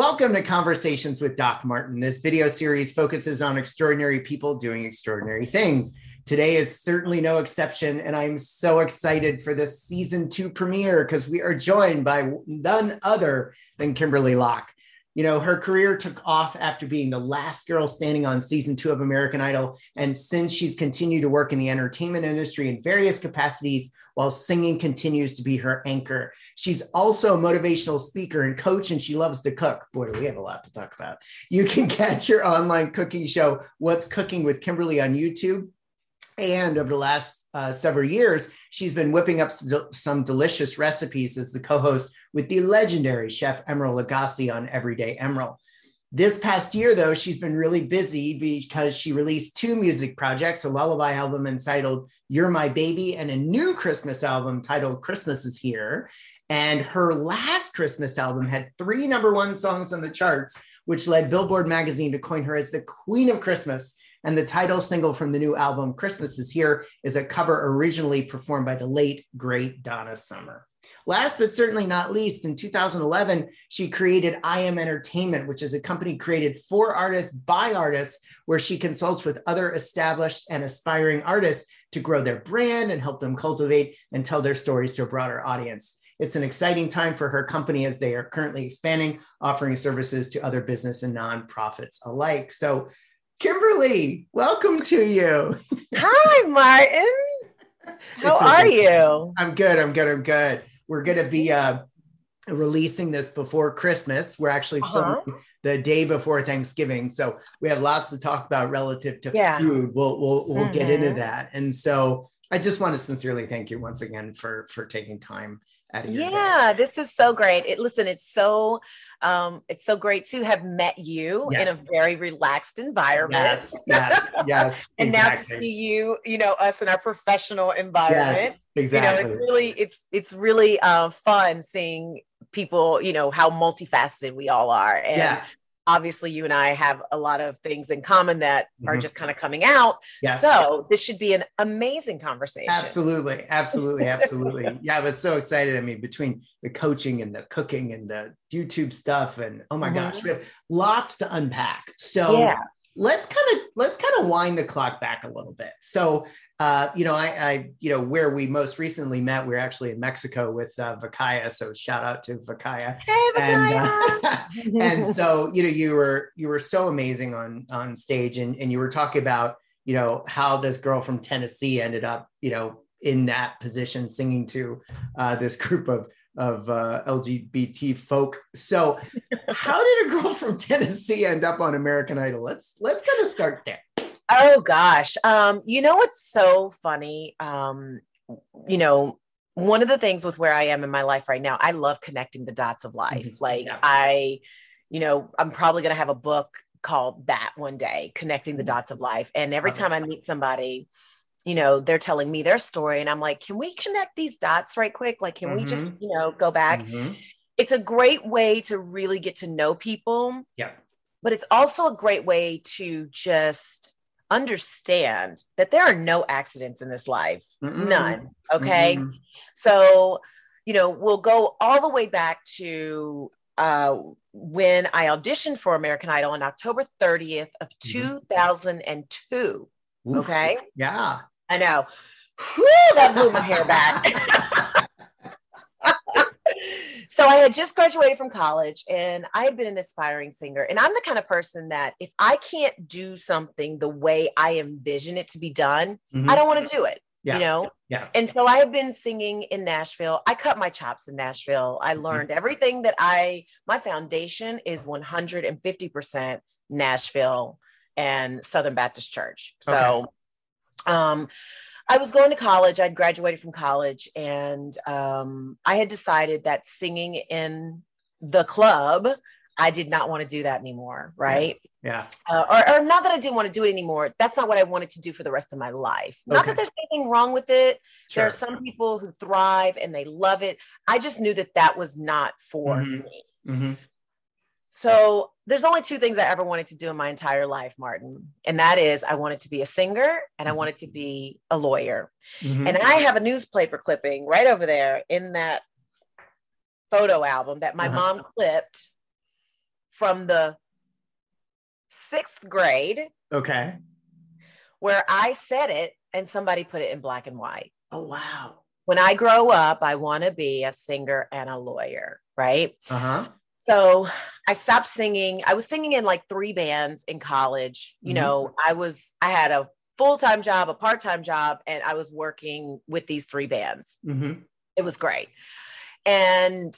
Welcome to Conversations with Doc Martin. This video series focuses on extraordinary people doing extraordinary things. Today is certainly no exception, and I'm so excited for this season two premiere because we are joined by none other than Kimberly Locke. You know, her career took off after being the last girl standing on season two of American Idol. And since she's continued to work in the entertainment industry in various capacities, while singing continues to be her anchor. She's also a motivational speaker and coach, and she loves to cook. Boy, we have a lot to talk about. You can catch your online cooking show, What's Cooking with Kimberly, on YouTube. And over the last uh, several years, she's been whipping up some delicious recipes as the co host with the legendary chef Emeril Lagasse on Everyday Emeril. This past year, though, she's been really busy because she released two music projects a lullaby album entitled You're My Baby and a new Christmas album titled Christmas is Here. And her last Christmas album had three number one songs on the charts, which led Billboard magazine to coin her as the Queen of Christmas. And the title single from the new album, Christmas is Here, is a cover originally performed by the late, great Donna Summer. Last but certainly not least, in 2011, she created I Am Entertainment, which is a company created for artists by artists, where she consults with other established and aspiring artists to grow their brand and help them cultivate and tell their stories to a broader audience. It's an exciting time for her company as they are currently expanding, offering services to other business and nonprofits alike. So, Kimberly, welcome to you. Hi, Martin. How are you? I'm good. I'm good. I'm good. We're going to be uh, releasing this before Christmas. We're actually uh-huh. filming the day before Thanksgiving, so we have lots to talk about relative to yeah. food. We'll we'll, we'll mm-hmm. get into mm-hmm. that, and so I just want to sincerely thank you once again for for taking time yeah, this is so great. It, listen, it's so um, it's so great to have met you yes. in a very relaxed environment. Yes, yes, yes. and exactly. now to see you, you know, us in our professional environment. Yes, exactly. You know, it's really it's it's really uh, fun seeing people, you know, how multifaceted we all are. And yeah obviously you and I have a lot of things in common that mm-hmm. are just kind of coming out. Yes. So this should be an amazing conversation. Absolutely. Absolutely. Absolutely. yeah. I was so excited. I mean, between the coaching and the cooking and the YouTube stuff and oh my mm-hmm. gosh, we have lots to unpack. So yeah. Let's kind of let's kind of wind the clock back a little bit. So uh, you know, I, I, you know, where we most recently met, we are actually in Mexico with uh, Vacaya. So shout out to Vacaya. Hey, Vacaya. And, uh, and so, you know, you were you were so amazing on on stage, and and you were talking about, you know, how this girl from Tennessee ended up, you know, in that position, singing to uh, this group of of uh, LGBT folk. So, how did a girl from Tennessee end up on American Idol? Let's let's kind of start there. Oh gosh. Um, you know what's so funny? Um, you know, one of the things with where I am in my life right now, I love connecting the dots of life. Mm-hmm. Like yeah. I, you know, I'm probably gonna have a book called that one day, connecting the mm-hmm. dots of life. And every time I meet somebody, you know, they're telling me their story, and I'm like, can we connect these dots right quick? Like, can mm-hmm. we just, mm-hmm. you know, go back? Mm-hmm. It's a great way to really get to know people. Yeah. But it's also a great way to just understand that there are no accidents in this life, Mm-mm. none. Okay. Mm-hmm. So, you know, we'll go all the way back to uh, when I auditioned for American Idol on October 30th of mm-hmm. 2002. Oof. Okay. Yeah. I know. Whew, that blew my hair back. so I had just graduated from college and I had been an aspiring singer. And I'm the kind of person that if I can't do something the way I envision it to be done, mm-hmm. I don't want to do it. Yeah. You know? Yeah. And so I have been singing in Nashville. I cut my chops in Nashville. I mm-hmm. learned mm-hmm. everything that I, my foundation is 150% Nashville and Southern Baptist Church. So, okay. Um, I was going to college. I'd graduated from college, and um, I had decided that singing in the club, I did not want to do that anymore. Right? Yeah. yeah. Uh, or, or, not that I didn't want to do it anymore. That's not what I wanted to do for the rest of my life. Not that there's anything wrong with it. Sure. There are some people who thrive and they love it. I just knew that that was not for mm-hmm. me. Mm-hmm. So there's only two things I ever wanted to do in my entire life, Martin. And that is I wanted to be a singer and I wanted to be a lawyer. Mm-hmm. And I have a newspaper clipping right over there in that photo album that my uh-huh. mom clipped from the sixth grade. Okay. Where I said it and somebody put it in black and white. Oh, wow. When I grow up, I want to be a singer and a lawyer, right? Uh huh. So I stopped singing. I was singing in like three bands in college. You Mhm. know, I was, I had a full time job, a part time job, and I was working with these three bands. Mm-hmm. It was great. And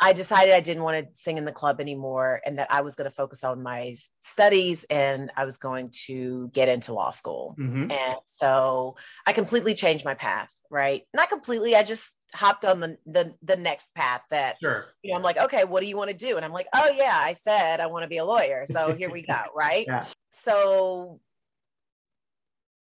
I decided I didn't want to sing in the club anymore and that I was going to focus on my studies and I was going to get into law school. Mm-hmm. And so I completely changed my path, right? Not completely, I just hopped on the the, the next path that Sure. you know, I'm like, okay, what do you want to do? And I'm like, oh yeah, I said I want to be a lawyer. So here we go, right? Yeah. So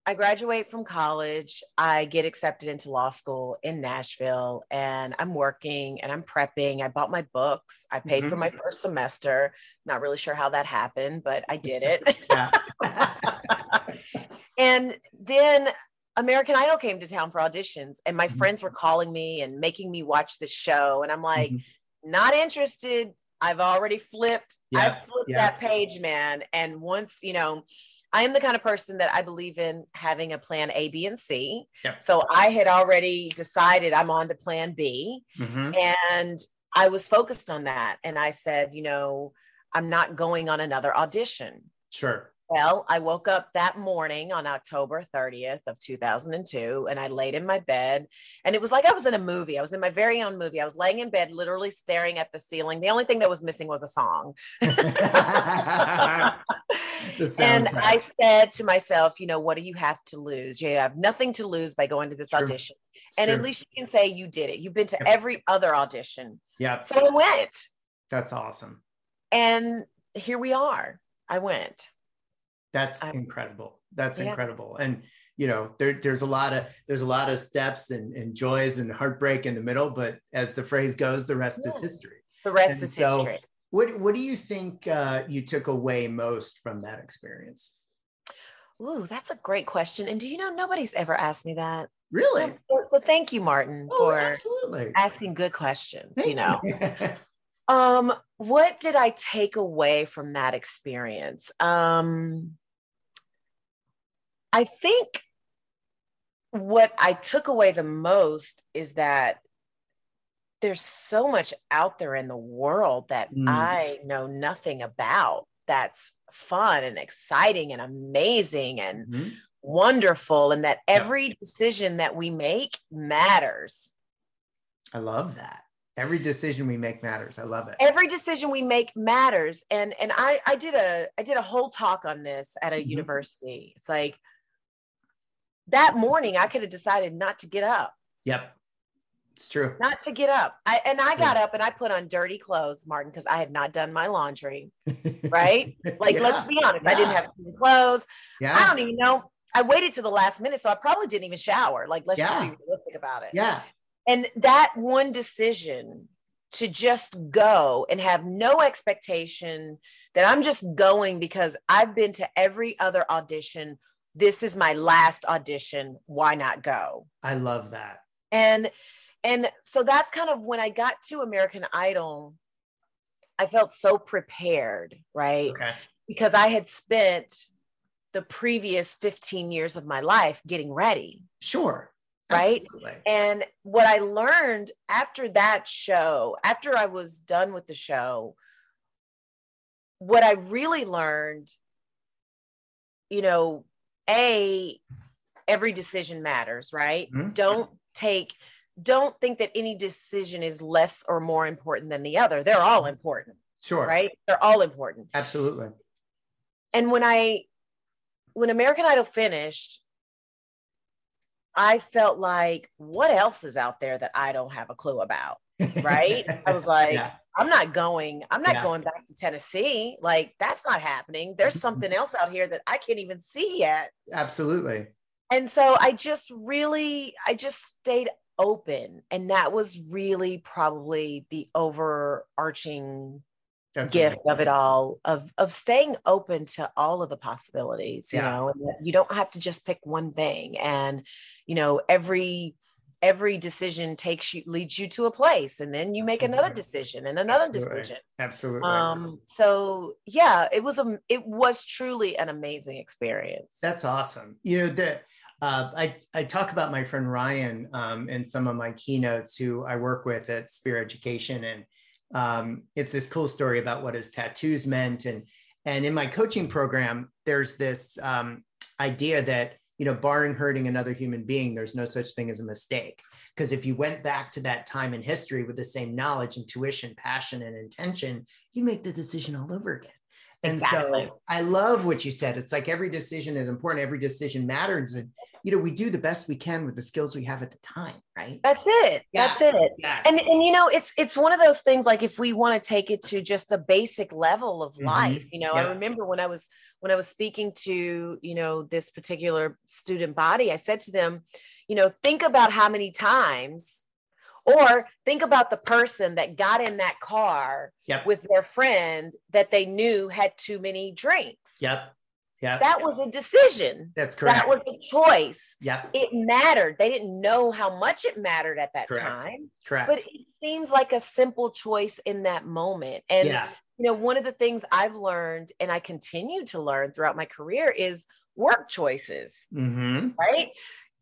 I graduate from college. I get accepted into law school in Nashville and I'm working and I'm prepping. I bought my books. I paid for Mhm. my first semester. Not really sure how that happened, but I did it. And then American Idol came to town for auditions and my Mhm. friends were calling me and making me watch the show and I'm like, Mhm. not interested. I've already flipped. Yeah, I've flipped yeah. that page, man. And once, you know, I am the kind of person that I believe in having a plan A, B, and C. Yep. So I had already decided I'm on to plan B Mhm. and I was focused on that. And I said, you know, I'm not going on another audition. Sure. Well, I woke up that morning on October 30th of 2002 and I laid in my bed and it was like I was in a movie. I was in my very own movie. I was laying in bed literally staring at the ceiling. The only thing that was missing was a song. And. I said to myself, you know, what do you have to lose? You have nothing to lose by going to this True. audition. And at least you can say you did it. You've been to Yep. every other audition. Yep. So I went. That's awesome. And here we are. I went. That's I- incredible. That's Yeah. incredible. And you know, there, there's a lot of there's a lot of steps and, and joys and heartbreak in the middle, but as the phrase goes, the rest is history. The rest And is so- history. What what do you think uh, you took away most from that experience? Ooh, that's a great question. And do you know nobody's ever asked me that? Really? So, so thank you, Martin, Oh, for absolutely. asking good questions. Thank you know, um, what did I take away from that experience? Um, I think what I took away the most is that there's so much out there in the world that Mm. I know nothing about that's fun and exciting and amazing and Mhm. wonderful and that Yeah. every decision that we make matters. I love that. Every decision we make matters. I love it. Every decision we make matters. And and I I did a I did a whole talk on this at a Mhm. university. It's like that morning I could have decided not to get up. Yep. It's true. Not to get up. I and I got up and I put on dirty clothes, Martin, because I had not done my laundry. Right? Like, let's be honest, I didn't have clean clothes. Yeah. I don't even know. I waited to the last minute, so I probably didn't even shower. Like, let's Yeah. just be realistic about it. Yeah. And that one decision to just go and have no expectation that I'm just going because I've been to every other audition. This is my last audition. Why not go? I love that. And and so that's kind of when I got to American Idol, I felt so prepared, right? Okay. Because I had spent the previous 15 years of my life getting ready. Sure. Right? Absolutely. And what I learned after that show, after I was done with the show, what I really learned, you know, A, every decision matters, right? Mhm. Don't take, don't think that any decision is less or more important than the other. They're all important, Sure. right? They're all important. Absolutely. And when I, when American Idol finished, I felt like, what else is out there that I don't have a clue about? Right? I was like, yeah. I'm not going, I'm not Yeah. going back to Tennessee. Like, that's not happening. There's something mm-hmm. else out here that I can't even see yet. Absolutely. And so I just really, I just stayed open. And that was really probably the overarching That's gift amazing. of it all of of staying open to all of the possibilities you Yeah. know and you don't have to just pick one thing and you know every every decision takes you leads you to a place and then you make another decision and another Absolutely. decision Absolutely. um so yeah it was a it was truly an amazing experience That's awesome. You know, the uh, I I talk about my friend Ryan um, in some of my keynotes who I work with at Spear Education, and um, it's this cool story about what his tattoos meant, and and in my coaching program, there's this um, idea that you know, barring hurting another human being, there's no such thing as a mistake. Because if you went back to that time in history with the same knowledge, intuition, passion, and intention, you make the decision all over again. And Exactly. so I love what you said. It's like every decision is important, every decision matters. And, you know, we do the best we can with the skills we have at the time, right? that's it Yeah. that's it Yeah. and and you know it's it's one of those things like if we want to take it to just a basic level of Mhm. life you know i remember when i was when i was speaking to you know this particular student body i said to them you know think about how many times or think about the person that got in that car Yep. with their friend that they knew had too many drinks Yep. Yep. that was a decision That's correct. that was a choice yep. it mattered they didn't know how much it mattered at that Correct. time Correct. but it seems like a simple choice in that moment and yeah. you know one of the things i've learned and i continue to learn throughout my career is work choices hmm right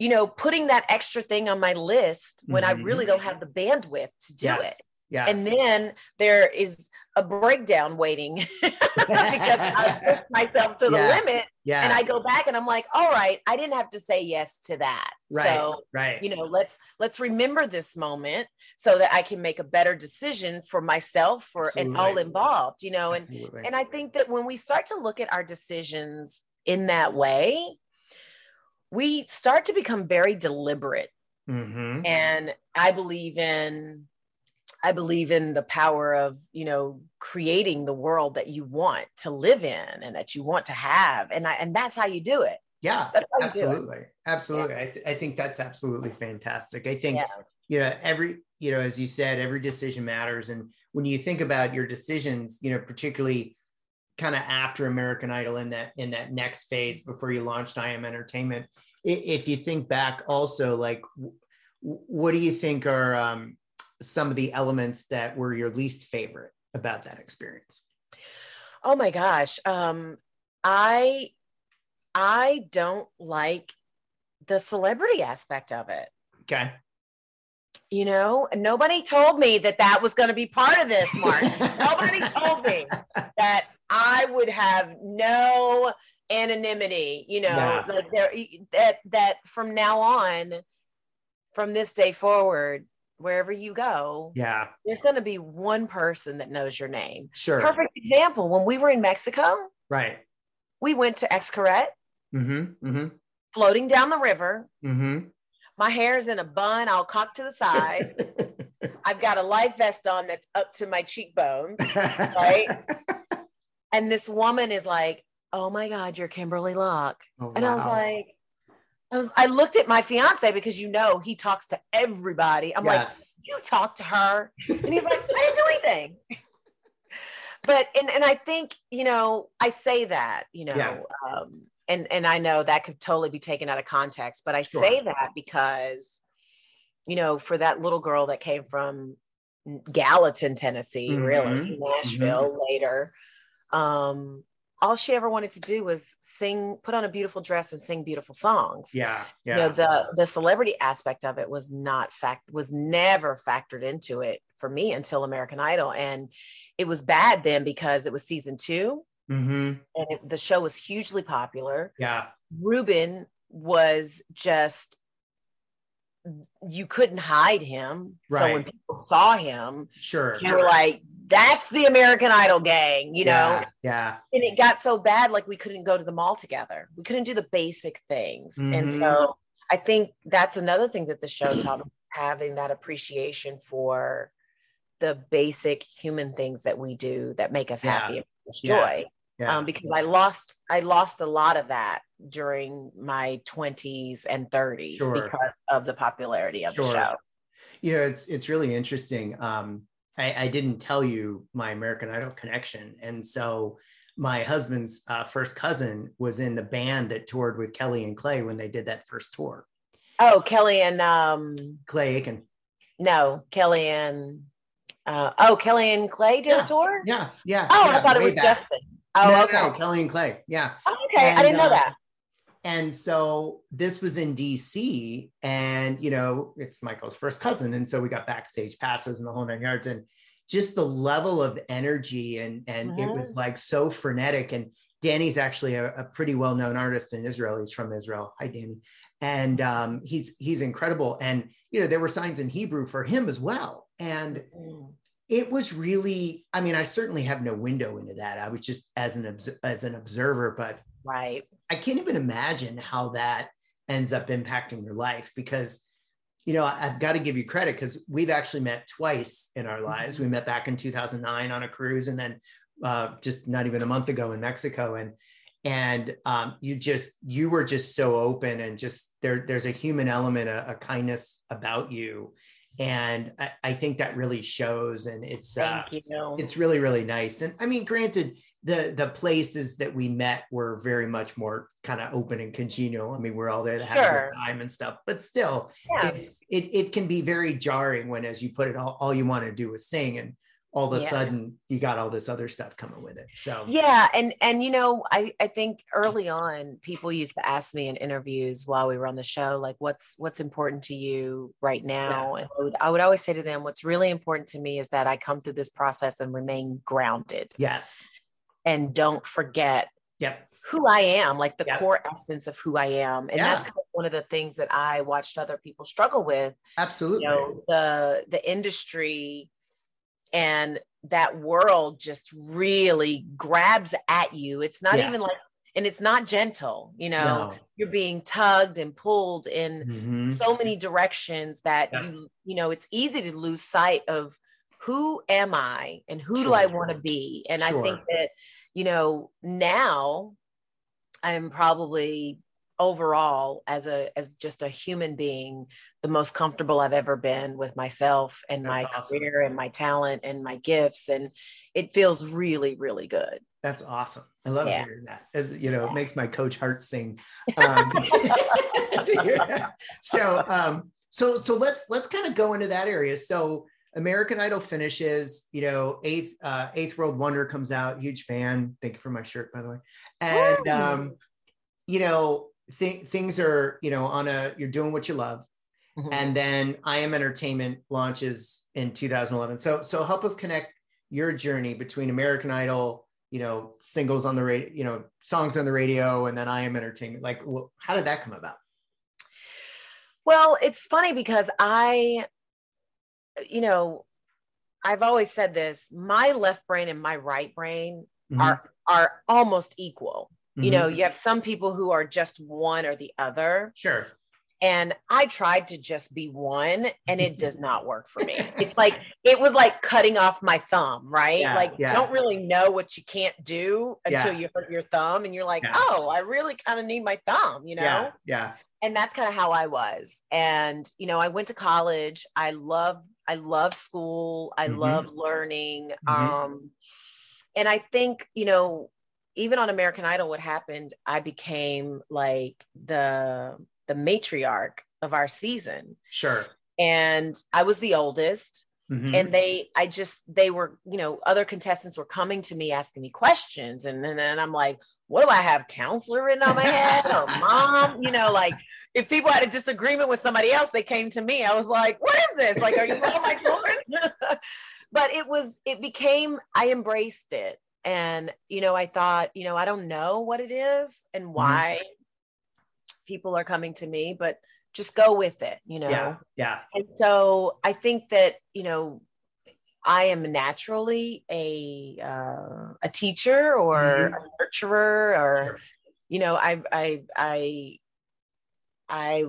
you know putting that extra thing on my list when i Mhm. really don't have the bandwidth to do yes. it Yes. and then there is a breakdown waiting because i push myself to the Yeah. limit yeah. and i go back and i'm like all right i didn't have to say yes to that right. so right. you know let's let's remember this moment so that i can make a better decision for myself for and all involved you know and Absolutely. and i think that when we start to look at our decisions in that way we start to become very deliberate hmm and i believe in i believe in the power of you know creating the world that you want to live in and that you want to have and I, and that's how you do it Yeah. that's how you do it Absolutely. Absolutely. I, th- I think that's absolutely fantastic. I think, Yeah. you know, every, you know, as you said, every decision matters. And when you think about your decisions, you know, particularly kind of after American Idol in that, in that next phase before you launched I Am Entertainment, if you think back also, like, what do you think are um, some of the elements that were your least favorite about that experience? Oh my gosh. Um, I I don't like the celebrity aspect of it. Okay. You know, nobody told me that that was going to be part of this, Mark. nobody told me that I would have no anonymity. You know, Yeah. like there that that from now on, from this day forward, wherever you go, Yeah. there's going to be one person that knows your name. Sure. Perfect example. When we were in Mexico, Right. we went to Xcaret. Mm-hmm. Mm-hmm. floating down the river. Mm-hmm. My hair's in a bun, all cocked to the side. I've got a life vest on that's up to my cheekbones. Right? And this woman is like, Oh my God, you're Kimberly Locke. Oh, And I was like, I was I looked at my fiance because you know he talks to everybody. I'm like, you talk to her. And he's like, I didn't do anything. but and and I think, you know, I say that, you know, Yeah. um, and and I know that could totally be taken out of context, but I Sure. say that because, you know, for that little girl that came from Gallatin, Tennessee, really, Mhm. Nashville later, um, all she ever wanted to do was sing, put on a beautiful dress and sing beautiful songs yeah. Yeah. you know the the celebrity aspect of it was not fact was never factored into it for me until american idol and it was bad then because it was season two mm-hmm. and it, the show was hugely popular Yeah. ruben was just you couldn't hide him Right. so when people saw him Sure. they were like that's the american idol gang you know Yeah. Yeah. and it got so bad like we couldn't go to the mall together we couldn't do the basic things and Mhm. so i think that's another thing that the show taught me having that appreciation for the basic human things that we do that make us Yeah. happy and joy Yeah. um, because i lost i lost a lot of that during my 20s and 30s Sure. because of the popularity of the show you know, it's it's really interesting. Um, I, I didn't tell you my American Idol connection, and so my husband's uh, first cousin was in the band that toured with Kelly and Clay when they did that first tour. Oh, Kelly and um, Clay Aiken. No, Kelly and uh, oh, Kelly and Clay did yeah. a tour. Yeah, yeah. Oh, yeah, I thought it was back. Justin. Oh, no, okay. No, Kelly and Clay. Yeah. Oh, okay, and, I didn't know uh, that. And so this was in DC, and you know, it's Michael's first cousin. And so we got backstage passes and the whole nine yards. And just the level of energy and and mm-hmm. it was like so frenetic. And Danny's actually a, a pretty well-known artist in Israel. He's from Israel. Hi, Danny. And um, he's he's incredible. And you know, there were signs in Hebrew for him as well. And mm-hmm it was really i mean i certainly have no window into that i was just as an as an observer but right. I can't even imagine how that ends up impacting your life because you know i've got to give you credit because we've actually met twice in our lives. Mm-hmm. we met back in 2009 on a cruise and then uh, just not even a month ago in mexico. And and um, you just you were just so open and just there there's a human element a, a kindness about you. And I, I, think that really shows and it's uh, it's really really nice. And i mean granted the the places that we met were very much more kind of open and congenial i mean we're all there to have sure. a good time and stuff but still yeah. it's it, it can be very jarring when as you put it all, all you want to do is sing and all of a yeah. sudden you got all this other stuff coming with it so yeah and and you know i i think early on people used to ask me in interviews while we were on the show like what's what's important to you right now yeah. and I would, I would always say to them what's really important to me is that i come through this process and remain grounded yes and don't forget yep who I am, like the yep. core essence of who I am. And yeah. that's kind of one of the things that I watched other people struggle with. Absolutely. You know, the the industry and that world just really grabs at you. It's not yeah. even like, and it's not gentle, you know, no. you're being tugged and pulled in mm-hmm. so many directions that yeah. you, you know, it's easy to lose sight of who am I and who sure. do I want to be? And sure. I think that, you know, now I'm probably overall as a as just a human being the most comfortable I've ever been with myself and That's my awesome. career and my talent and my gifts and it feels really really good. That's awesome. I love yeah. hearing that. As you know, it makes my coach heart sing. Um, so um so so let's let's kind of go into that area. So American Idol finishes, you know, eighth uh, eighth World Wonder comes out. Huge fan. Thank you for my shirt, by the way. And um, you know, th- things are you know on a you're doing what you love mm-hmm. and then i am entertainment launches in 2011 so so help us connect your journey between american idol you know singles on the radio you know songs on the radio and then i am entertainment like how did that come about well it's funny because i you know i've always said this my left brain and my right brain mm-hmm. are are almost equal Mm-hmm. You know, you have some people who are just one or the other. Sure. And I tried to just be one and it does not work for me. It's like, it was like cutting off my thumb, right? Yeah, like, yeah. you don't really know what you can't do until yeah. you hurt your thumb. And you're like, oh, I really kind of need my thumb, you know? Yeah. yeah. And that's kind of how I was. And, you know, I went to college. I love, I love school. I mm-hmm. love learning. Mm-hmm. Um, and I think, you know, even on American Idol, what happened, I became like the the matriarch of our season. Sure. And I was the oldest. Mm-hmm. And they, I just, they were, you know, other contestants were coming to me asking me questions. And then and I'm like, what do I have counselor written on my head or mom? You know, like if people had a disagreement with somebody else, they came to me. I was like, what is this? Like, are you one of my children? but it was, it became, I embraced it and you know i thought you know i don't know what it is and mm-hmm. why mm-hmm. people are coming to me but just go with it you know yeah yeah and so i think that you know i am naturally a uh, a teacher or mm-hmm. a nurturer or sure. you know i i i i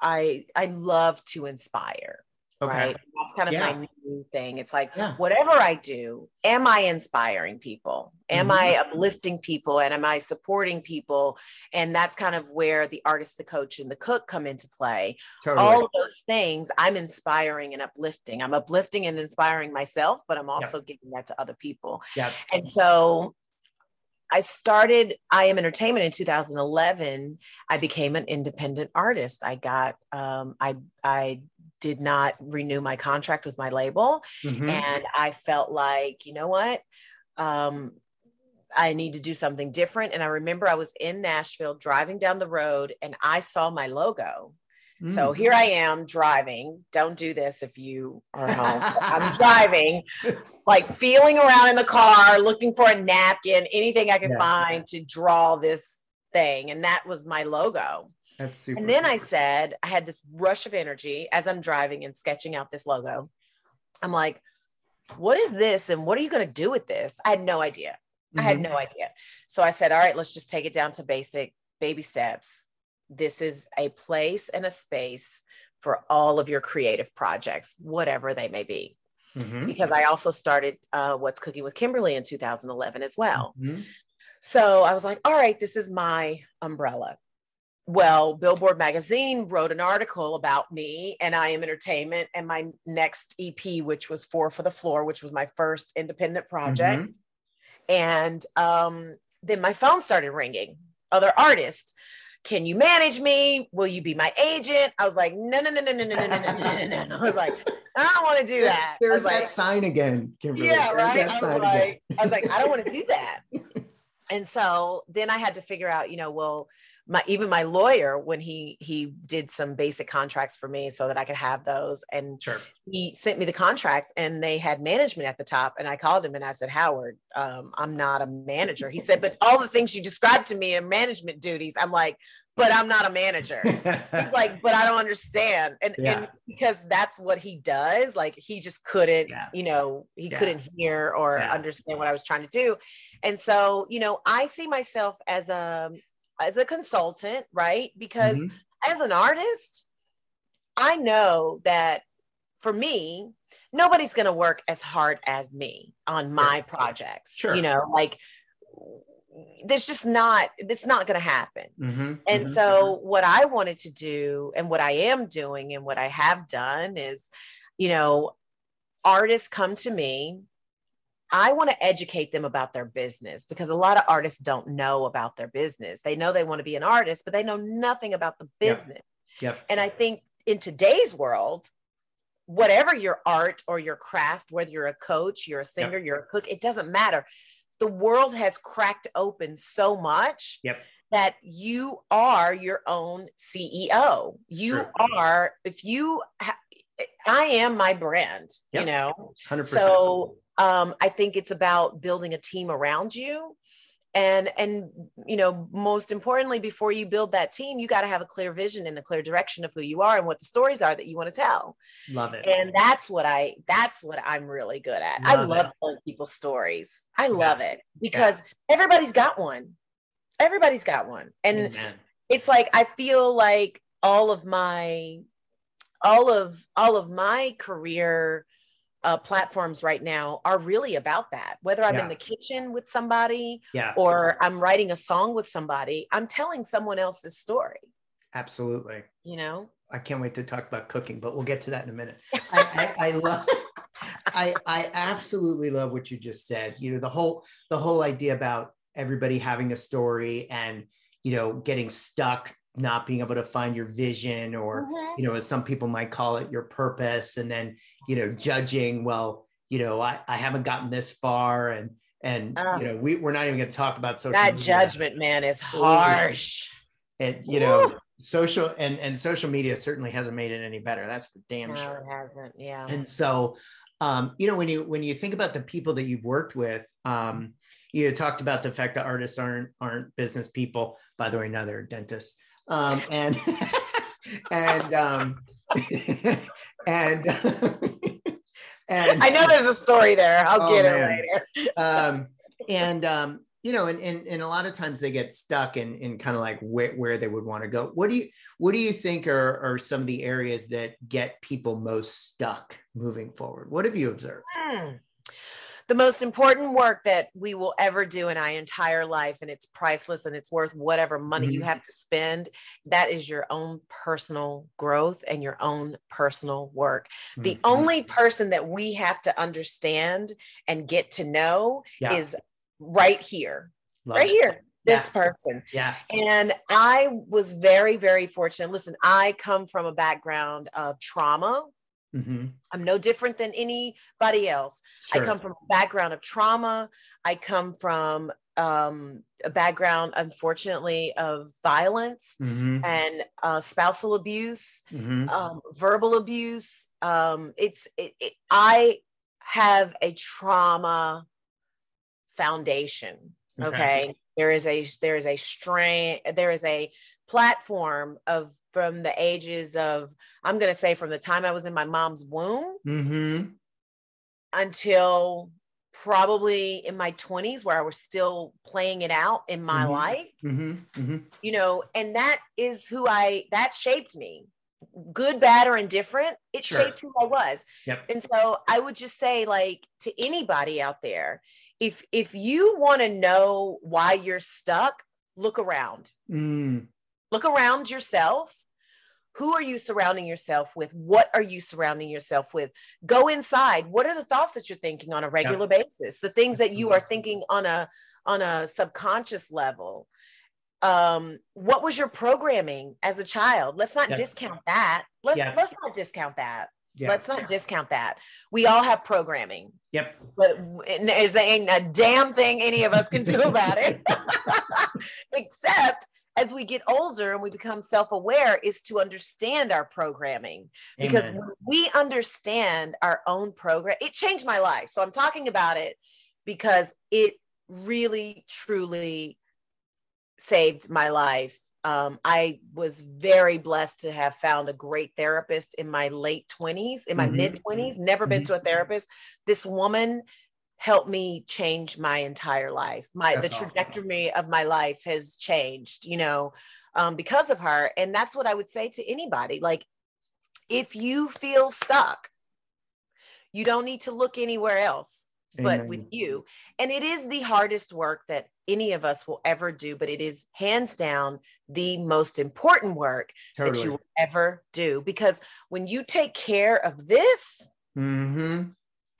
i i love to inspire Okay. Right. That's kind of yeah. my new thing. It's like, yeah. whatever I do, am I inspiring people? Am mm-hmm. I uplifting people? And am I supporting people? And that's kind of where the artist, the coach, and the cook come into play. Totally. All of those things I'm inspiring and uplifting. I'm uplifting and inspiring myself, but I'm also giving that to other people. Yeah. And so I started I Am Entertainment in 2011. I became an independent artist. I got um, I I did not renew my contract with my label, mm-hmm. and I felt like you know what. Um, I need to do something different. And I remember I was in Nashville driving down the road and I saw my logo so mm. here I am driving. Don't do this if you are home. I'm driving, like feeling around in the car, looking for a napkin, anything I could yeah. find to draw this thing. And that was my logo. That's super. And then cool. I said, I had this rush of energy as I'm driving and sketching out this logo. I'm like, what is this? And what are you going to do with this? I had no idea. Mm-hmm. I had mm-hmm. no idea. So I said, all right, let's just take it down to basic baby steps this is a place and a space for all of your creative projects, whatever they may be. Mm-hmm. Because I also started uh, What's Cooking with Kimberly in 2011 as well. Mm-hmm. So I was like, all right, this is my umbrella. Well, Billboard Magazine wrote an article about me and I Am Entertainment and my next EP, which was Four for the Floor, which was my first independent project. Mm-hmm. And um, then my phone started ringing, other artists can you manage me? Will you be my agent? I was like, no, no, no, no, no, no, no, no, no, no, no. I was like, I don't want to do that. There's that like, sign again, Kimberly. Yeah, right. I was like, I was like, I don't want to do that. And so then I had to figure out, you know, well, my even my lawyer when he he did some basic contracts for me so that I could have those and sure. he sent me the contracts and they had management at the top and I called him and I said Howard um, I'm not a manager he said but all the things you described to me are management duties I'm like but I'm not a manager he's like but I don't understand and yeah. and because that's what he does like he just couldn't yeah. you know he yeah. couldn't hear or understand what I was trying to do and so you know I see myself as a as a consultant, right? Because mm-hmm. as an artist, I know that for me, nobody's going to work as hard as me on my sure. projects. Sure. You know, like there's just not it's not going to happen mm-hmm, and mm-hmm, so mm-hmm. what i wanted to do and what i am doing and what i have done is you know artists come to me I want to educate them about their business because a lot of artists don't know about their business. They know they want to be an artist, but they know nothing about the business. Yep. yep. And I think in today's world, whatever your art or your craft, whether you're a coach, you're a singer, yep. you're a cook, it doesn't matter. The world has cracked open so much yep. that you are your own CEO. You true. are, if you, ha- I am my brand, yep. you know? 100%. So um, I think it's about building a team around you. And and you know, most importantly, before you build that team, you got to have a clear vision and a clear direction of who you are and what the stories are that you want to tell. Love it. And that's what I that's what I'm really good at. Love I love it. telling people's stories. I yeah. love it because yeah. everybody's got one. Everybody's got one. And Amen. it's like I feel like all of my all of all of my career uh, platforms right now are really about that. Whether I'm yeah. in the kitchen with somebody yeah. or I'm writing a song with somebody, I'm telling someone else's story. Absolutely. You know, I can't wait to talk about cooking, but we'll get to that in a minute. I, I, I love, I, I absolutely love what you just said. You know, the whole, the whole idea about everybody having a story and, you know, getting stuck not being able to find your vision or mm-hmm. you know as some people might call it your purpose and then you know judging well you know i, I haven't gotten this far and and uh, you know we, we're not even going to talk about social that media. judgment man is harsh. And you know Woo. social and and social media certainly hasn't made it any better that's for damn no, sure. it hasn't yeah. And so um you know when you when you think about the people that you've worked with um you talked about the fact that artists aren't aren't business people. By the way now they're dentists um, and and um, and and I know there's a story there. I'll oh, get man. it later. um, and um, you know, and, and and a lot of times they get stuck in in kind of like where, where they would want to go. What do you what do you think are are some of the areas that get people most stuck moving forward? What have you observed? Hmm the most important work that we will ever do in our entire life and it's priceless and it's worth whatever money mm-hmm. you have to spend that is your own personal growth and your own personal work mm-hmm. the only person that we have to understand and get to know yeah. is right here Love right it. here this yeah. person. Yeah. And I was very, very fortunate. Listen, I come from a background of trauma. Mm-hmm. I'm no different than anybody else. Sure. I come from a background of trauma. I come from um, a background, unfortunately, of violence mm-hmm. and uh, spousal abuse, mm-hmm. um, verbal abuse. Um, it's it, it, I have a trauma foundation. Okay. okay. There is a there is a strain there is a platform of from the ages of I'm going to say from the time I was in my mom's womb mm-hmm. until probably in my 20s where I was still playing it out in my mm-hmm. life. Mm-hmm. mm-hmm. You know, and that is who I that shaped me. Good, bad, or indifferent, it sure. shaped who I was. Yep. And so I would just say, like, to anybody out there, if if you want to know why you're stuck, look around. Mm. Look around yourself who are you surrounding yourself with? What are you surrounding yourself with? Go inside. What are the thoughts that you're thinking on a regular yeah. basis? The things that you are thinking on a on a subconscious level. Um what was your programming as a child? Let's not discount that. Let's let's not discount that. Yeah. Let's not discount that. We all have programming. Yep. But there ain't a damn thing any of us can do about it, except as we get older and we become self-aware is to understand our programming. Because when we understand our own program it changed my life. So i'm talking about it because it really truly saved my life. Um, i was very blessed to have found a great therapist in my late 20s in my mm-hmm. mid 20s never mm-hmm. been to a therapist. This woman helped me change my entire life. My that's the trajectory awesome. of my life has changed, you know, um, because of her. And that's what I would say to anybody. Like, if you feel stuck, you don't need to look anywhere else Amen. but with you. And it is the hardest work that any of us will ever do, but it is hands down the most important work totally. that you will ever do. Because when you take care of this, mm-hmm.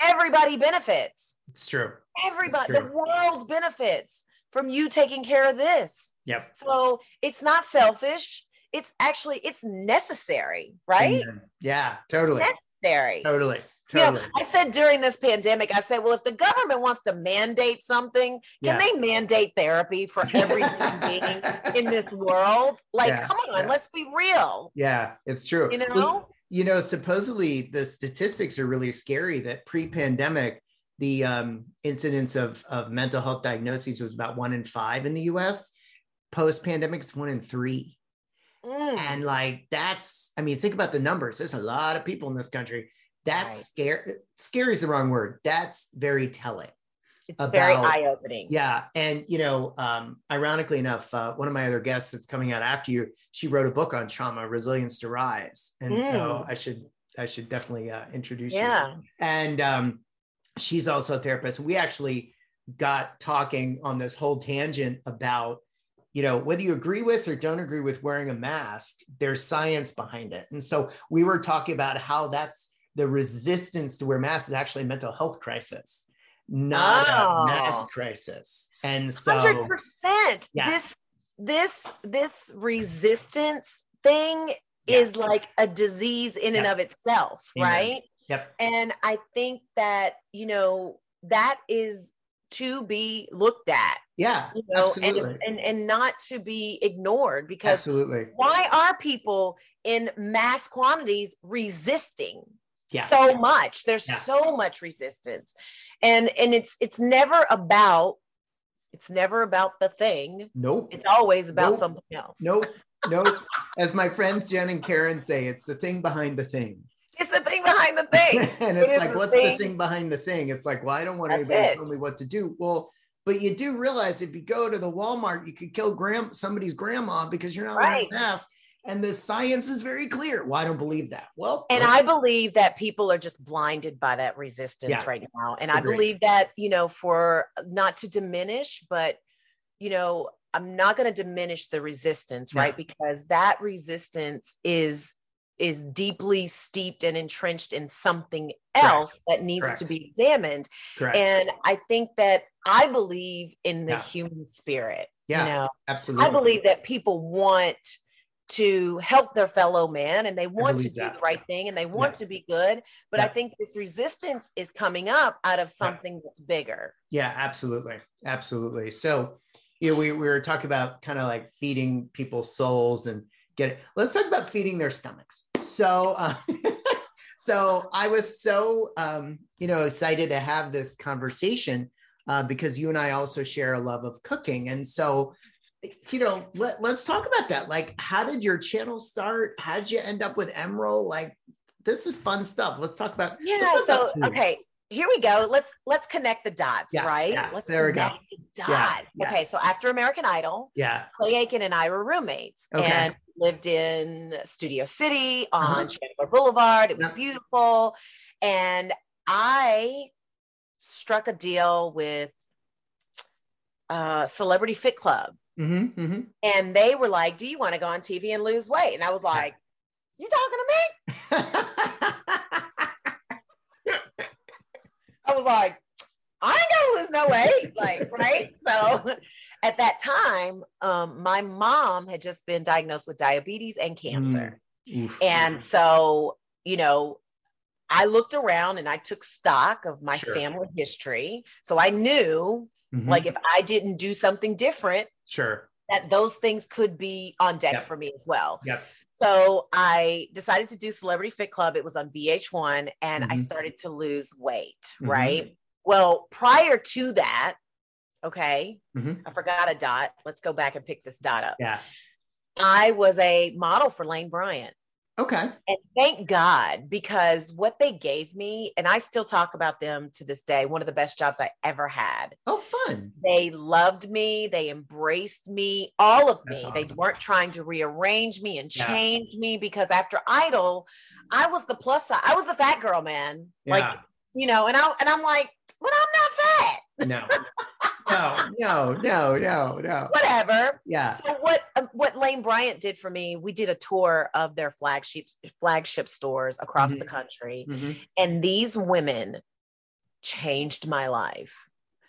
everybody benefits. It's true. Everybody, true. the world benefits from you taking care of this. Yep. So it's not selfish. It's actually it's necessary, right? Yeah, totally. Necessary. Totally. Totally. Yeah, I said during this pandemic, I said, well, if the government wants to mandate something, can yeah. they mandate therapy for every human being in this world? Like, yeah, come on, let's be real. Yeah, it's true. You know, you know, supposedly the statistics are really scary that pre-pandemic, the um, incidence of, of mental health diagnoses was about one in five in the US. Post pandemic, it's one in three. Mm. And like that's, I mean, think about the numbers. There's a lot of people in this country. That's right. scary. Scary is the wrong word. That's very telling. It's about, very eye opening. Yeah. And, you know, um, ironically enough, uh, one of my other guests that's coming out after you, she wrote a book on trauma, Resilience to Rise. And mm. so I should, I should definitely uh, introduce yeah. you. And um, she's also a therapist. We actually got talking on this whole tangent about you know whether you agree with or don't agree with wearing a mask there's science behind it and so we were talking about how that's the resistance to wear masks is actually a mental health crisis not oh. a mask crisis and so 100% yeah. this this this resistance thing yeah. is like a disease in yeah. and of itself Amen. right Yep. And I think that, you know, that is to be looked at. Yeah. You know, absolutely. And, and and not to be ignored because absolutely. why are people in mass quantities resisting yeah. so much? There's yeah. so much resistance. And and it's it's never about it's never about the thing. Nope. It's always about nope. something else. Nope. Nope. As my friends Jen and Karen say, it's the thing behind the thing. Thing behind the thing. and it's it like, what's the thing. the thing behind the thing? It's like, well, I don't want That's anybody it. to tell me what to do. Well, but you do realize if you go to the Walmart, you could kill grand somebody's grandma because you're not right. wearing a mask. And the science is very clear. Well, I don't believe that. Well, and I believe that people are just blinded by that resistance yeah. right now. And Agreed. I believe that, you know, for not to diminish, but, you know, I'm not going to diminish the resistance, yeah. right? Because that resistance is is deeply steeped and entrenched in something else Correct. that needs Correct. to be examined. Correct. And I think that I believe in the yeah. human spirit. Yeah, you know? absolutely. I believe that people want to help their fellow man and they want to do that. the right thing and they want to be good. But yeah. I think this resistance is coming up out of something yeah. that's bigger. Yeah, absolutely. Absolutely. So, you know, we, we were talking about kind of like feeding people's souls and get it. Let's talk about feeding their stomachs. So, uh, so I was so, um, you know, excited to have this conversation uh, because you and I also share a love of cooking. And so you know, let, let's talk about that. Like, how did your channel start? How did you end up with Emeril? Like, this is fun stuff. Let's talk about. Yeah. Talk so, about okay, here we go. Let's let's connect the dots, yeah, right? Yeah, let's there we go. The dots. Yeah, okay, so after American Idol, yeah, Clay Aiken and I were roommates okay. and lived in Studio City on uh-huh. Chandler Boulevard. It was yeah. beautiful, and I struck a deal with uh, Celebrity Fit Club Mm-hmm, mm-hmm. And they were like, Do you want to go on TV and lose weight? And I was like, You talking to me? I was like, I ain't gonna lose no weight. Like, right? So at that time, um, my mom had just been diagnosed with diabetes and cancer. Mm. And so, you know, I looked around and I took stock of my sure. family history. So I knew Mm-hmm. Like if I didn't do something different, sure, that those things could be on deck yep. for me as well. Yep. So I decided to do Celebrity Fit Club. It was on VH1 and mm-hmm. I started to lose weight, mm-hmm. right? Well, prior to that, okay, mm-hmm. I forgot a dot. Let's go back and pick this dot up. Yeah. I was a model for Lane Bryant. Okay. And thank God because what they gave me, and I still talk about them to this day, one of the best jobs I ever had. Oh, fun. They loved me. They embraced me, all of me. Awesome. They weren't trying to rearrange me and change yeah. me because after Idol, I was the plus side. I was the fat girl, man. Yeah. Like, you know, and I and I'm like, but I'm not fat. No. no, no, no, no, no. Whatever. Yeah. So what um, what Lane Bryant did for me, we did a tour of their flagship flagship stores across mm-hmm. the country, mm-hmm. and these women changed my life.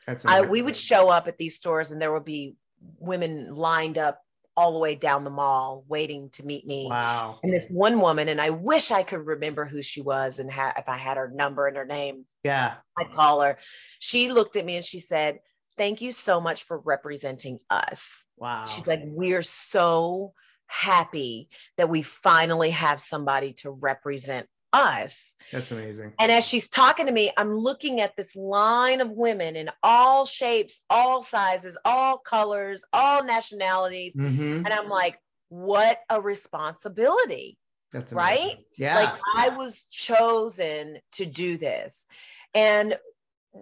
That's I, we would show up at these stores, and there would be women lined up all the way down the mall waiting to meet me. Wow. And this one woman, and I wish I could remember who she was and ha- if I had her number and her name. Yeah. I'd call her. She looked at me and she said, thank you so much for representing us. Wow. She's like, we're so happy that we finally have somebody to represent us. That's amazing. And as she's talking to me, I'm looking at this line of women in all shapes, all sizes, all colors, all nationalities. Mm-hmm. And I'm like, what a responsibility. That's amazing. right. Yeah. Like I was chosen to do this. And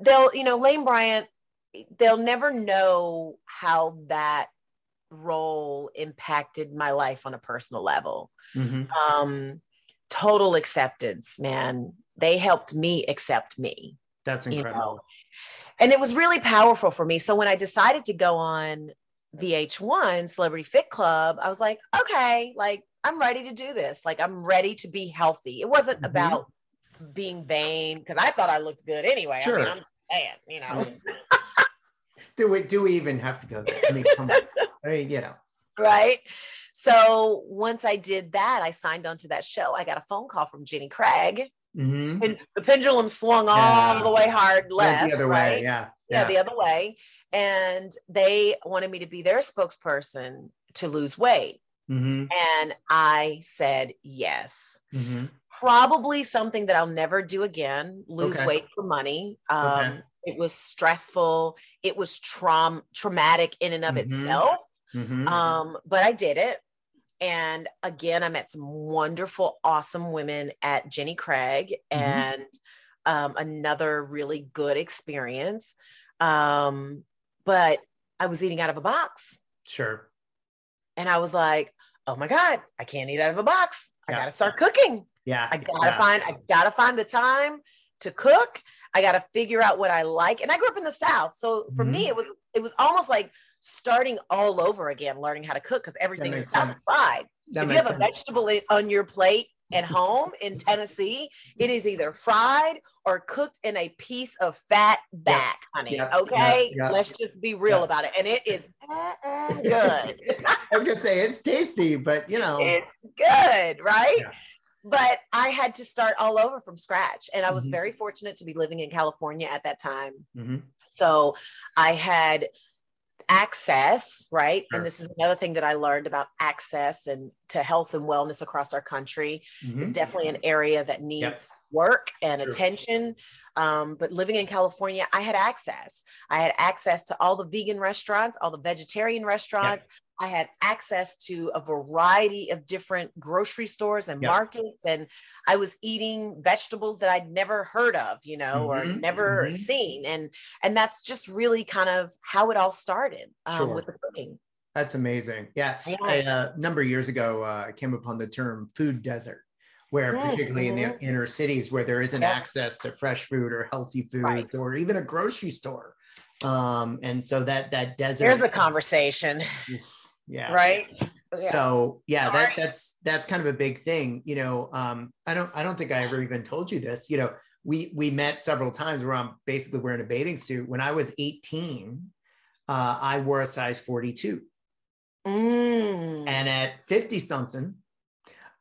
they'll, you know, Lane Bryant they'll never know how that role impacted my life on a personal level. Mm-hmm. Um, total acceptance, man. They helped me accept me. That's incredible. You know? And it was really powerful for me. So when I decided to go on VH1 Celebrity Fit Club, I was like, okay, like I'm ready to do this. Like I'm ready to be healthy. It wasn't mm-hmm. about being vain because I thought I looked good anyway. Sure. I mean, I'm saying, you know. do we do we even have to go there? I mean, come on. I mean, you know. Right. So once I did that, I signed on to that show. I got a phone call from Jenny Craig. Mm-hmm. And the pendulum swung yeah. all the way hard left. the other right? way, yeah. yeah. Yeah, the other way. And they wanted me to be their spokesperson to lose weight. Mm-hmm. And I said yes. Mm-hmm. Probably something that I'll never do again lose okay. weight for money. Um, okay. It was stressful. It was traum- traumatic in and of mm-hmm. itself. Mm-hmm. Um, but I did it. And again, I met some wonderful, awesome women at Jenny Craig mm-hmm. and um, another really good experience. Um, but I was eating out of a box. Sure. And I was like, oh my God, I can't eat out of a box. I got to start cooking. Yeah. I got to yeah. find, I got to find the time to cook. I got to figure out what I like. And I grew up in the South. So for mm-hmm. me, it was, it was almost like starting all over again, learning how to cook because everything is outside. That if you have sense. a vegetable on your plate, at home in Tennessee, it is either fried or cooked in a piece of fat back, yep. honey. Yep. Okay, yep. Let's just be real about it, and it is good. I was gonna say it's tasty, but you know, it's good, right? Yeah. But I had to start all over from scratch, and I was mm-hmm. very fortunate to be living in California at that time. Mm-hmm. So I had access, right? Sure. And this is another thing that I learned about access and to health and wellness across our country. Mm-hmm. It's definitely an area that needs yep. work and sure. attention. Um, but living in California, I had access. I had access to all the vegan restaurants, all the vegetarian restaurants. Yep. I had access to a variety of different grocery stores and yep. markets, and I was eating vegetables that I'd never heard of, you know, mm-hmm. or never mm-hmm. seen, and and that's just really kind of how it all started um, sure. with the cooking. That's amazing. Yeah, yeah. I, uh, a number of years ago, uh, I came upon the term food desert where mm-hmm. particularly in the mm-hmm. inner cities where there isn't access to fresh food or healthy foods right. or even a grocery store um and so that that desert there's the conversation yeah. Right? So yeah that that's that's kind of a big thing you know um i don't i don't think i ever even told you this you know we we met several times where i'm basically wearing a bathing suit. When i was 18 uh i wore a size 42 mm. and at 50 something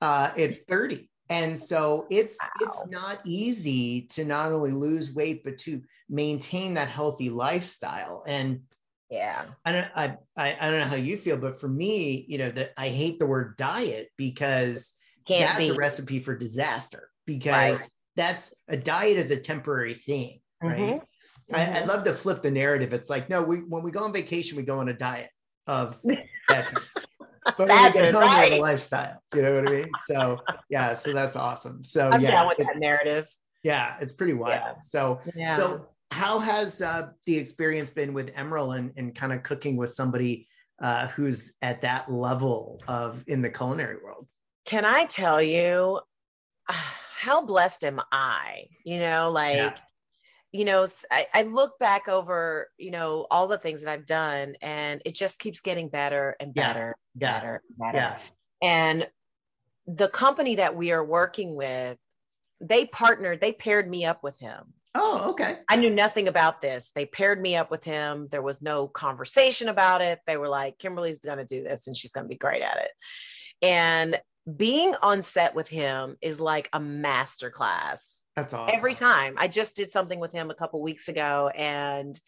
uh it's 30 and so it's wow. it's not easy to not only lose weight but to maintain that healthy lifestyle. And yeah i don't I, I, I don't know how you feel but for me you know that i hate the word diet because Can't that's be. a recipe for disaster because right. that's a diet is a temporary thing right mm-hmm. I, would love to flip the narrative it's like no we when we go on vacation we go on a diet of but when we get home right. a lifestyle you know what i mean so yeah so that's awesome so I'm yeah down with that narrative yeah it's pretty wild yeah. so yeah. so how has uh, the experience been with Emeril and, and kind of cooking with somebody uh, who's at that level of in the culinary world? Can I tell you how blessed am I? You know, like, yeah. you know, I, I look back over, you know, all the things that I've done and it just keeps getting better and better, yeah. better, better. Yeah. And the company that we are working with, they partnered, they paired me up with him Oh, okay. I knew nothing about this. They paired me up with him. There was no conversation about it. They were like, Kimberly's going to do this and she's going to be great at it. And being on set with him is like a master class. That's awesome. Every time. I just did something with him a couple weeks ago and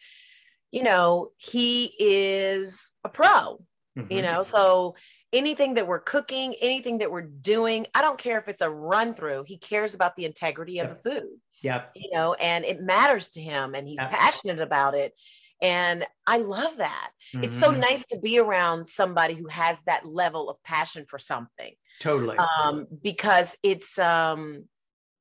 you know, he is a pro. Mm-hmm. You know, so anything that we're cooking, anything that we're doing, I don't care if it's a run through, he cares about the integrity of the food. Yep. You know, and it matters to him and he's yep. passionate about it. And I love that. Mm-hmm. It's so mm-hmm. nice to be around somebody who has that level of passion for something. Totally. Um, because it's um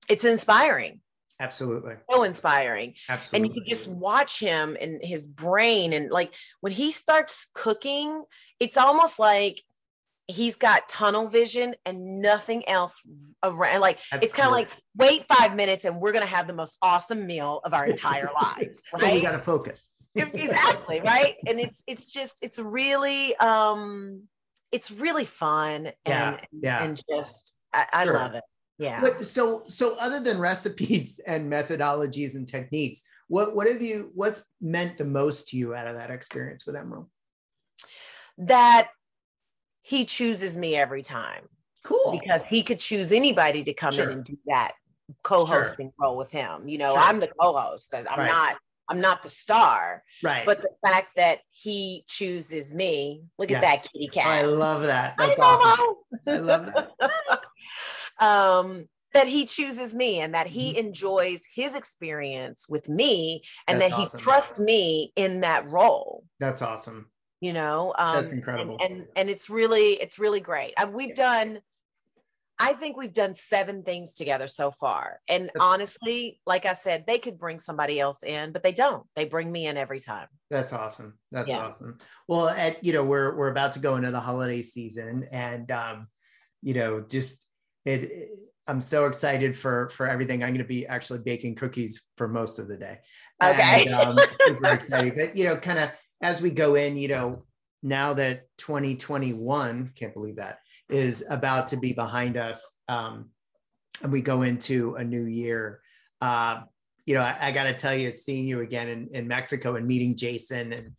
it's inspiring. Absolutely. So inspiring. Absolutely. And you can just watch him and his brain and like when he starts cooking, it's almost like he's got tunnel vision and nothing else around. Like That's it's kind of like wait five minutes and we're gonna have the most awesome meal of our entire lives. Right? So you gotta focus. exactly right. And it's it's just it's really um it's really fun and yeah, yeah. and just I, I sure. love it. Yeah. So so other than recipes and methodologies and techniques, what what have you what's meant the most to you out of that experience with Emeril? That he chooses me every time. Cool. Because he could choose anybody to come sure. in and do that co-hosting sure. role with him. You know, sure. I'm the co-host. I'm right. not I'm not the star. Right. But the fact that he chooses me, look yeah. at that kitty cat. I love that. That's I awesome. I love that. um that he chooses me and that he mm-hmm. enjoys his experience with me and That's that awesome. he trusts me in that role. That's awesome you know um, that's incredible and, and, and it's really it's really great uh, we've done i think we've done seven things together so far and that's, honestly like i said they could bring somebody else in but they don't they bring me in every time that's awesome that's yeah. awesome well at you know we're we're about to go into the holiday season and um you know just it, it I'm so excited for for everything. I'm going to be actually baking cookies for most of the day. Okay. And, um, super excited. But you know, kind of as we go in, you know, now that 2021, can't believe that, is about to be behind us, um, and we go into a new year. Uh, you know, I, I got to tell you, seeing you again in, in Mexico and meeting Jason and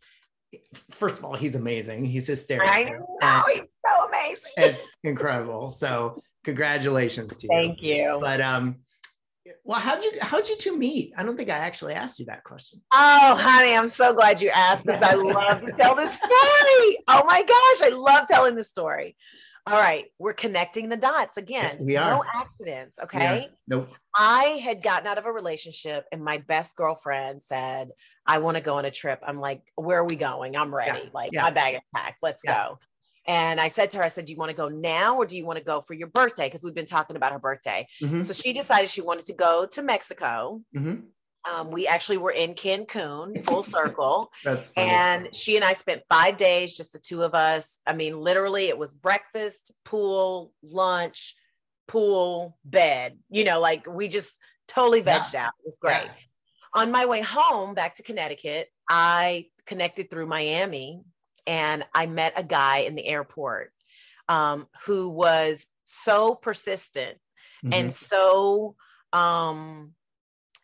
first of all, he's amazing. He's hysterical. I know he's so amazing. It's incredible. So congratulations to you. Thank you. But um, well, how'd you how'd you two meet? I don't think I actually asked you that question. Oh, honey, I'm so glad you asked because I love to tell this story. Oh my gosh, I love telling the story. All right, we're connecting the dots again. We are. No accidents, okay? Nope. I had gotten out of a relationship and my best girlfriend said, I want to go on a trip. I'm like, where are we going? I'm ready. Yeah, Like yeah. my bag is packed. Let's Yeah. go. And I said to her, I said, Do you want to go now or do you want to go for your birthday? Because we've been talking about her birthday. Mhm, So she decided she wanted to go to Mexico. mhm. Um, we actually were in Cancun, full circle. That's funny. And she and I spent five days, just the two of us. I mean, literally, it was breakfast, pool, lunch, pool, bed. You know, like we just totally Yeah. vegged out. It was great. Yeah. On my way home back to Connecticut, I connected through Miami and I met a guy in the airport um, who was so persistent Mhm. and so um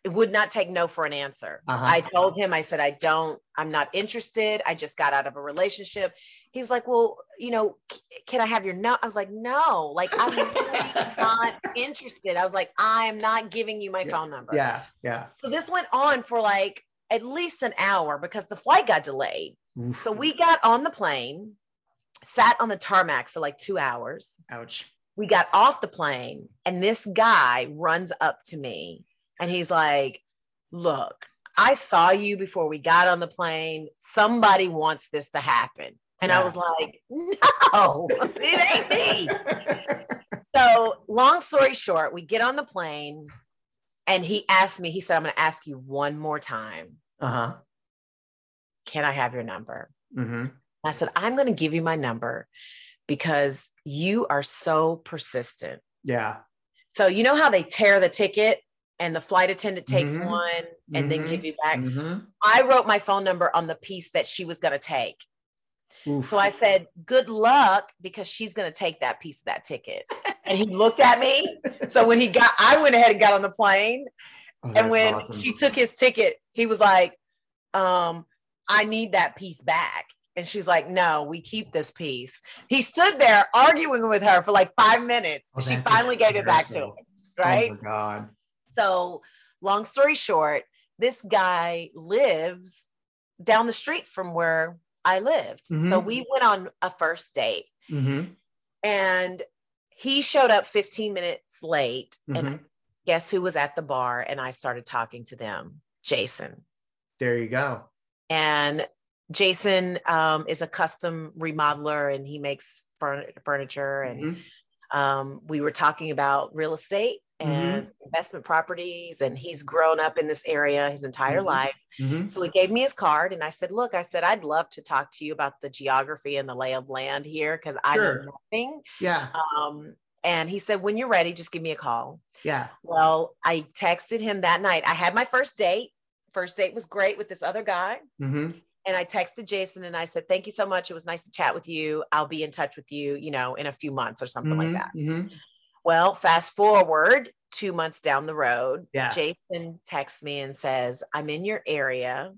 it would not take no for an answer. Uh-huh. I told him, I said, I don't, I'm not interested. I just got out of a relationship. He was like, Well, you know, c- can I have your no? I was like, No, like I'm not interested. I was like, I am not giving you my Yeah. phone number. yeah, yeah. So this went on for like at least an hour because the flight got delayed. Oof. So we got on the plane, sat on the tarmac for like two hours ouch. we got off the plane and this guy runs up to me and he's like look i saw you before we got on the plane somebody wants this to happen and Yeah. i was like no it ain't me so long story short we get on the plane and he asked me he said i'm going to ask you one more time uh-huh. can i have your number hmm I said, I'm going to give you my number because you are so persistent. Yeah. So, you know how they tear the ticket and the flight attendant takes Mhm. one and then Mhm. give you back? Mhm. I wrote my phone number on the piece that she was going to take. Oof. So I said, Good luck because she's going to take that piece of that ticket. And he looked at me. So when he got, I went ahead and got on the plane. Oh, and when awesome. she took his ticket, he was like, um, I need that piece back. And she's like, No, we keep this piece. He stood there arguing with her for like five minutes. Oh, she finally gave it back to him. Right. Oh my god. So, long story short, this guy lives down the street from where I lived. So, Mhm. we went on a first date hmm and he showed up 15 minutes late. And hmm guess who was at the bar? And I started talking to them Jason. There you go. And Jason um, is a custom remodeler and he makes furn- furniture. And Mhm. um, we were talking about real estate and investment properties. And he's grown up in this area his entire Mhm. life. Mhm. So he gave me his card and I said, Look, I said, I'd love to talk to you about the geography and the lay of land here because I Sure. know nothing. Yeah. Um, and he said, When you're ready, just give me a call. Yeah. Well, I texted him that night. I had my first date. First date was great with this other guy. hmm And I texted Jason and I said, Thank you so much. It was nice to chat with you. I'll be in touch with you, you know, in a few months or something like that. hmm Well, fast forward two months down the road, Yeah. Jason texts me and says, I'm in your area.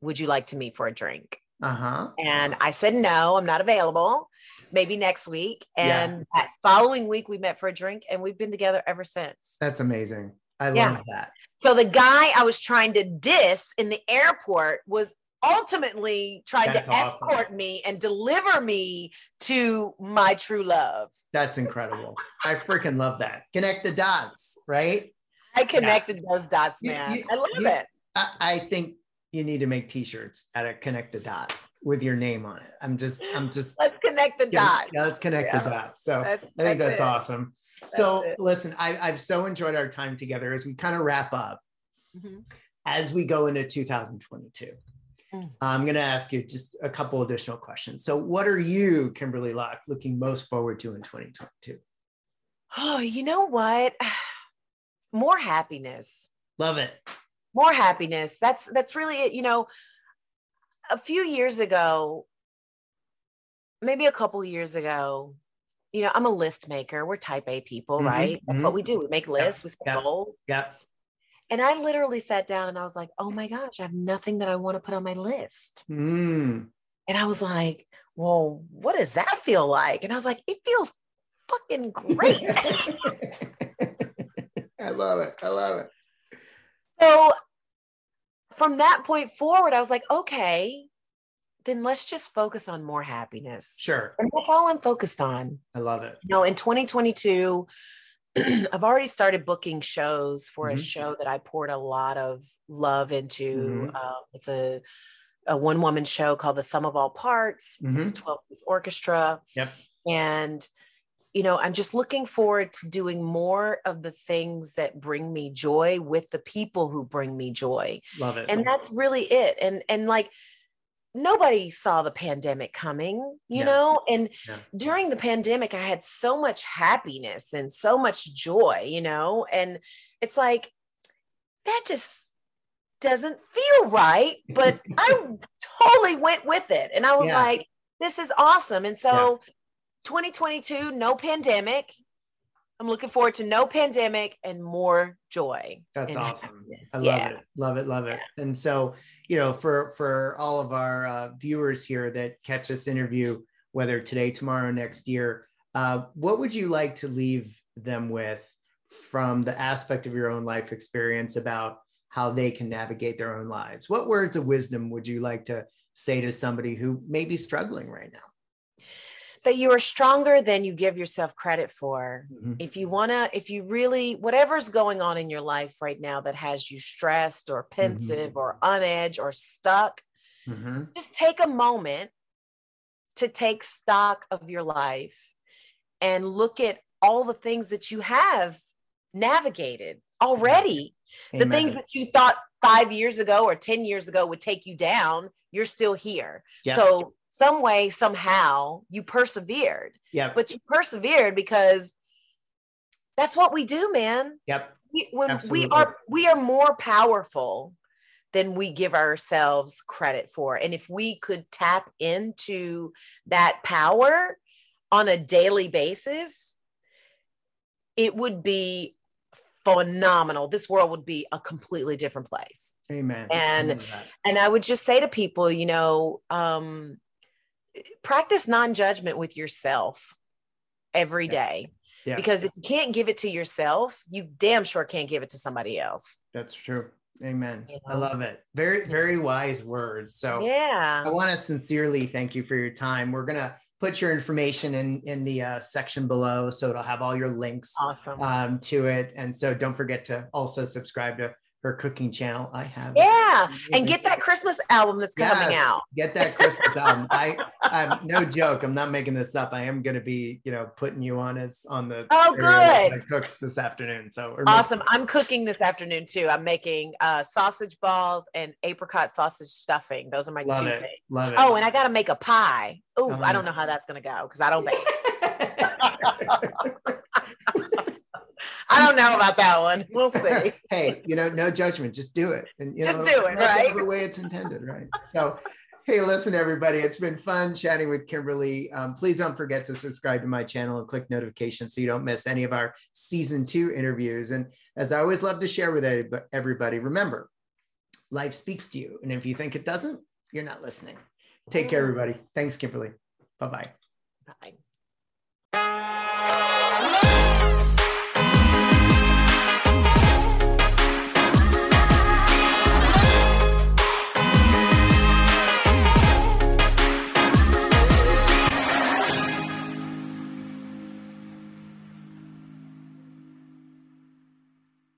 Would you like to meet for a drink? Uh-huh. And I said, No, I'm not available. Maybe next week. Yeah. And that following week, we met for a drink and we've been together ever since. That's amazing. I Yeah. love that. So the guy I was trying to diss in the airport was ultimately trying That's to awesome. escort me and deliver me to my true love. That's incredible. I freaking love that. Connect the dots, right? I connected those dots, You- man. you- I love you- it. I, I think you need to make t-shirts out of connect the dots with your name on it. I'm just, I'm just Let's connect the dots. yeah, let's connect Yeah. the dots. So That's- I think that's it. awesome. so it. listen, I, I've so enjoyed our time together as we kind of wrap up. Mhm. As we go into 2022, Mm. I'm going to ask you just a couple additional questions. So, what are you, Kimberly Locke, looking most forward to in 2022? Oh, you know what? More happiness. Love it. More happiness. That's that's really it. You know, a few years ago, maybe a couple years ago, you know, I'm a list maker. We're type A people, mm-hmm, right? Mm-hmm. what we do. We make lists, yeah, we set yeah, goals. Yeah. And I literally sat down and I was like, oh my gosh, I have nothing that I want to put on my list. Mm. And I was like, well, what does that feel like? And I was like, it feels fucking great. I love it. I love it. So from that point forward, I was like, okay, then let's just focus on more happiness. Sure. And that's all I'm focused on. I love it. You know, in 2022, I've already started booking shows for mm-hmm. a show that I poured a lot of love into. Mm-hmm. Uh, it's a a one woman show called The Sum of All Parts. Mm-hmm. It's 12 piece orchestra. Yep. And you know, I'm just looking forward to doing more of the things that bring me joy with the people who bring me joy. Love it. And that's really it. And and like nobody saw the pandemic coming, you yeah. know? And yeah. during the pandemic, I had so much happiness and so much joy, you know? And it's like, that just doesn't feel right. But I totally went with it. And I was yeah. like, this is awesome. And so 2022, no pandemic. I'm looking forward to no pandemic and more joy. That's awesome. Happiness. I love it. Love it. Love it. And so, you know, for for all of our uh, viewers here that catch this interview, whether today, tomorrow, next year, uh, what would you like to leave them with from the aspect of your own life experience about how they can navigate their own lives? What words of wisdom would you like to say to somebody who may be struggling right now? That you are stronger than you give yourself credit for. Mm-hmm. If you want to, if you really, whatever's going on in your life right now that has you stressed or pensive mm-hmm. or on edge or stuck, mm-hmm. just take a moment to take stock of your life and look at all the things that you have navigated already. Amen. The things that you thought five years ago or 10 years ago would take you down, you're still here. Yeah. So some way, somehow, you persevered. Yeah. But you persevered because that's what we do, man. Yep. We, when Absolutely. we are we are more powerful than we give ourselves credit for. And if we could tap into that power on a daily basis, it would be phenomenal. This world would be a completely different place. Amen. And and I would just say to people, you know, um, practice non-judgment with yourself every day. Yeah. Because if you can't give it to yourself, you damn sure can't give it to somebody else. That's true. Amen. You know? I love it. Very, very wise words. So yeah, I want to sincerely thank you for your time. We're gonna put your information in in the uh, section below, so it'll have all your links awesome. um, to it. And so don't forget to also subscribe to her cooking channel. I have. Yeah, and get that Christmas album that's yes, coming out. Get that Christmas album. I, I'm no joke. I'm not making this up. I am going to be, you know, putting you on as on the. Oh, good. I cook this afternoon. So awesome. I'm cooking this afternoon too. I'm making uh, sausage balls and apricot sausage stuffing. Those are my Love two it. things. Love it. Oh, and I got to make a pie. Oh, I don't know how that's going to go because I don't bake. I don't know about that one. We'll see. hey, you know, no judgment. Just do it. And you just know, do it, right? The way it's intended, right? So, hey, listen, everybody. It's been fun chatting with Kimberly. Um, please don't forget to subscribe to my channel and click notifications so you don't miss any of our season two interviews. And as I always love to share with everybody, remember, life speaks to you, and if you think it doesn't, you're not listening. Take care, everybody. Thanks, Kimberly. Bye-bye. Bye.